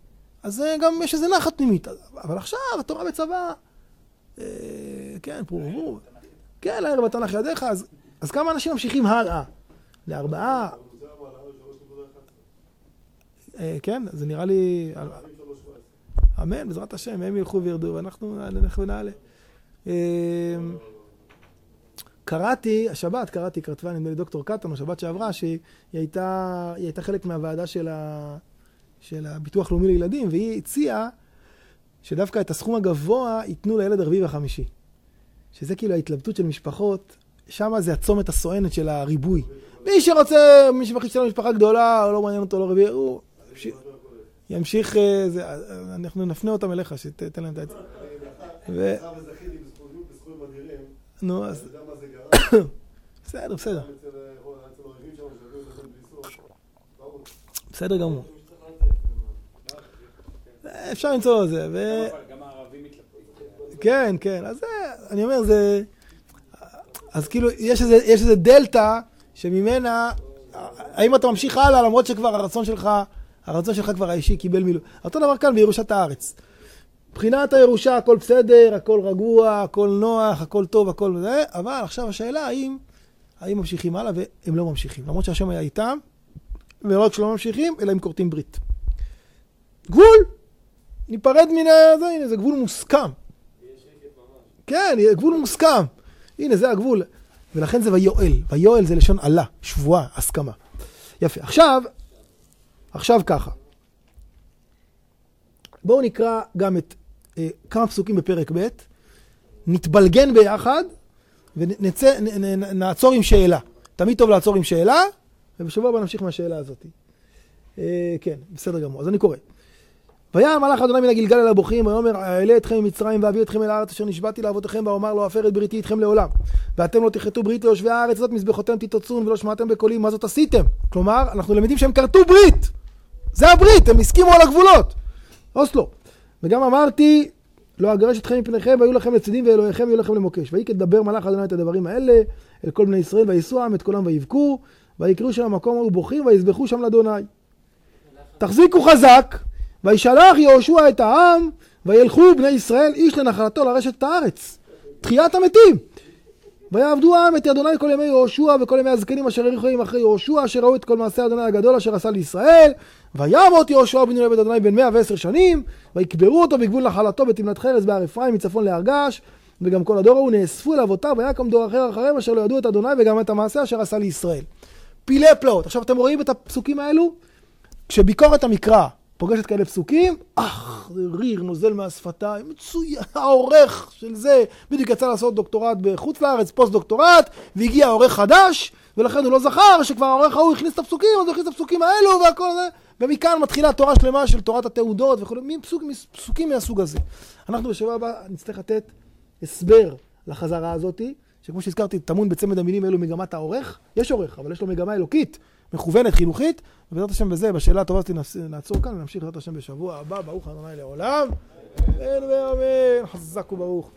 אז זה גם יש איזה נחת פנימית. אבל עכשיו, התורה בצבא, אה, כן, פרו כן, לערב אל תנח ידיך, אז, אז כמה אנשים ממשיכים הלאה? לארבעה? אה, כן, זה נראה לי... אמן, בעזרת השם, הם ילכו וירדו, ואנחנו נלך ונעלה. אה, קראתי, השבת קראתי, כתבה נדמה לי דוקטור קטן, השבת שעברה, שהיא הייתה, הייתה חלק מהוועדה של, ה, של הביטוח לאומי לילדים, והיא הציעה שדווקא את הסכום הגבוה ייתנו לילד הרביעי והחמישי. שזה כאילו ההתלבטות של משפחות, שם זה הצומת הסואנת של הריבוי. מי שרוצה, מי שמחליט שלנו משפחה גדולה, לא מעניין אותו לא רביעי, הוא ימשיך, אה, אה, אנחנו נפנה אותם אליך, שתתן להם את העצה. נו, אז... בסדר, בסדר. בסדר גמור. אפשר למצוא את זה. מתלבטים. כן, כן. אז אני אומר, זה... אז כאילו, יש איזה דלתא שממנה, האם אתה ממשיך הלאה למרות שכבר הרצון שלך, הרצון שלך כבר האישי קיבל מילואים. אותו דבר כאן בירושת הארץ. מבחינת הירושה הכל בסדר, הכל רגוע, הכל נוח, הכל טוב, הכל זה, אבל עכשיו השאלה האם, האם ממשיכים הלאה והם לא ממשיכים. למרות שהשם היה איתם, ולא רק שלא ממשיכים, אלא הם כורתים ברית. גבול! ניפרד מן זה, הנה, זה גבול מוסכם. כן, גבול מוסכם. הנה, זה הגבול. ולכן זה ויואל. ויואל זה לשון עלה, שבועה, הסכמה. יפה. עכשיו, עכשיו ככה. בואו נקרא גם את אה, כמה פסוקים בפרק ב', נתבלגן ביחד ונצא, נ, נ, נעצור עם שאלה. תמיד טוב לעצור עם שאלה, ובשבוע הבא נמשיך מהשאלה הזאת. אה, כן, בסדר גמור. אז אני קורא. ויען מלאך אדוני מן הגלגל אל הבוכים, ויאמר אעלה אתכם ממצרים ואביא אתכם אל הארץ אשר נשבעתי לאבותיכם ואומר לא אפר את בריתי איתכם לעולם. ואתם לא תכרתו ברית ליושבי הארץ הזאת מזבחותיהם תתוצון ולא שמעתם בקולי מה זאת עשיתם. כלומר, אנחנו למדים שהם כרתו ברית. זה הברית, הם הסכימו על הגבולות. אוסלו. וגם אמרתי, לא אגרש אתכם מפניכם, והיו לכם לצדים ואלוהיכם יהיו לכם למוקש. ויהי כדבר מלאך אדוני את הדברים האלה, אל כל בני ישראל, וייסעו עם את קולם ויבכו, ויקראו שם המקום ההוא בוכים, ויזבחו שם לאדוני. תחזיקו חזק, וישלח יהושע את העם, וילכו בני ישראל איש לנחלתו לרשת את הארץ. תחיית המתים. ויעבדו העם את אדוני כל ימי יהושע וכל ימי הזקנים אשר האריכו ימים אחרי יהושע אשר ראו את כל מעשה אדוני הגדול אשר עשה לישראל וימות יהושע בן נון אדוני בן מאה ועשר שנים ויקברו אותו בגבול נחלתו בתמנת חרס בהר אפרים מצפון להר געש וגם כל הדור ההוא נאספו אל אבותיו ויקם דור אחר אחריהם אשר לא ידעו את אדוני וגם את המעשה אשר עשה לישראל. פילי פלאות. עכשיו אתם רואים את הפסוקים האלו? כשביקורת המקרא פוגשת כאלה פסוקים, אך, זה ריר נוזל מהשפתיים, מצוין, העורך של זה, בדיוק יצא לעשות דוקטורט בחוץ לארץ, פוסט דוקטורט, והגיע עורך חדש, ולכן הוא לא זכר שכבר העורך ההוא הכניס את הפסוקים, אז הוא הכניס את הפסוקים האלו והכל זה, ומכאן מתחילה תורה שלמה של תורת התעודות וכו', פסוק, פסוקים מהסוג הזה. אנחנו בשבוע הבא נצטרך לתת הסבר לחזרה הזאתי, שכמו שהזכרתי, טמון בצמד המילים האלו מגמת העורך, יש עורך, אבל יש לו מגמה אלוקית. מכוונת, חינוכית, ובעזרת השם בזה, בשאלה הטובה הזאת נעצור כאן ונמשיך בעזרת השם בשבוע הבא, ברוך ה' לעולם, אמן ואמן, חזק וברוך.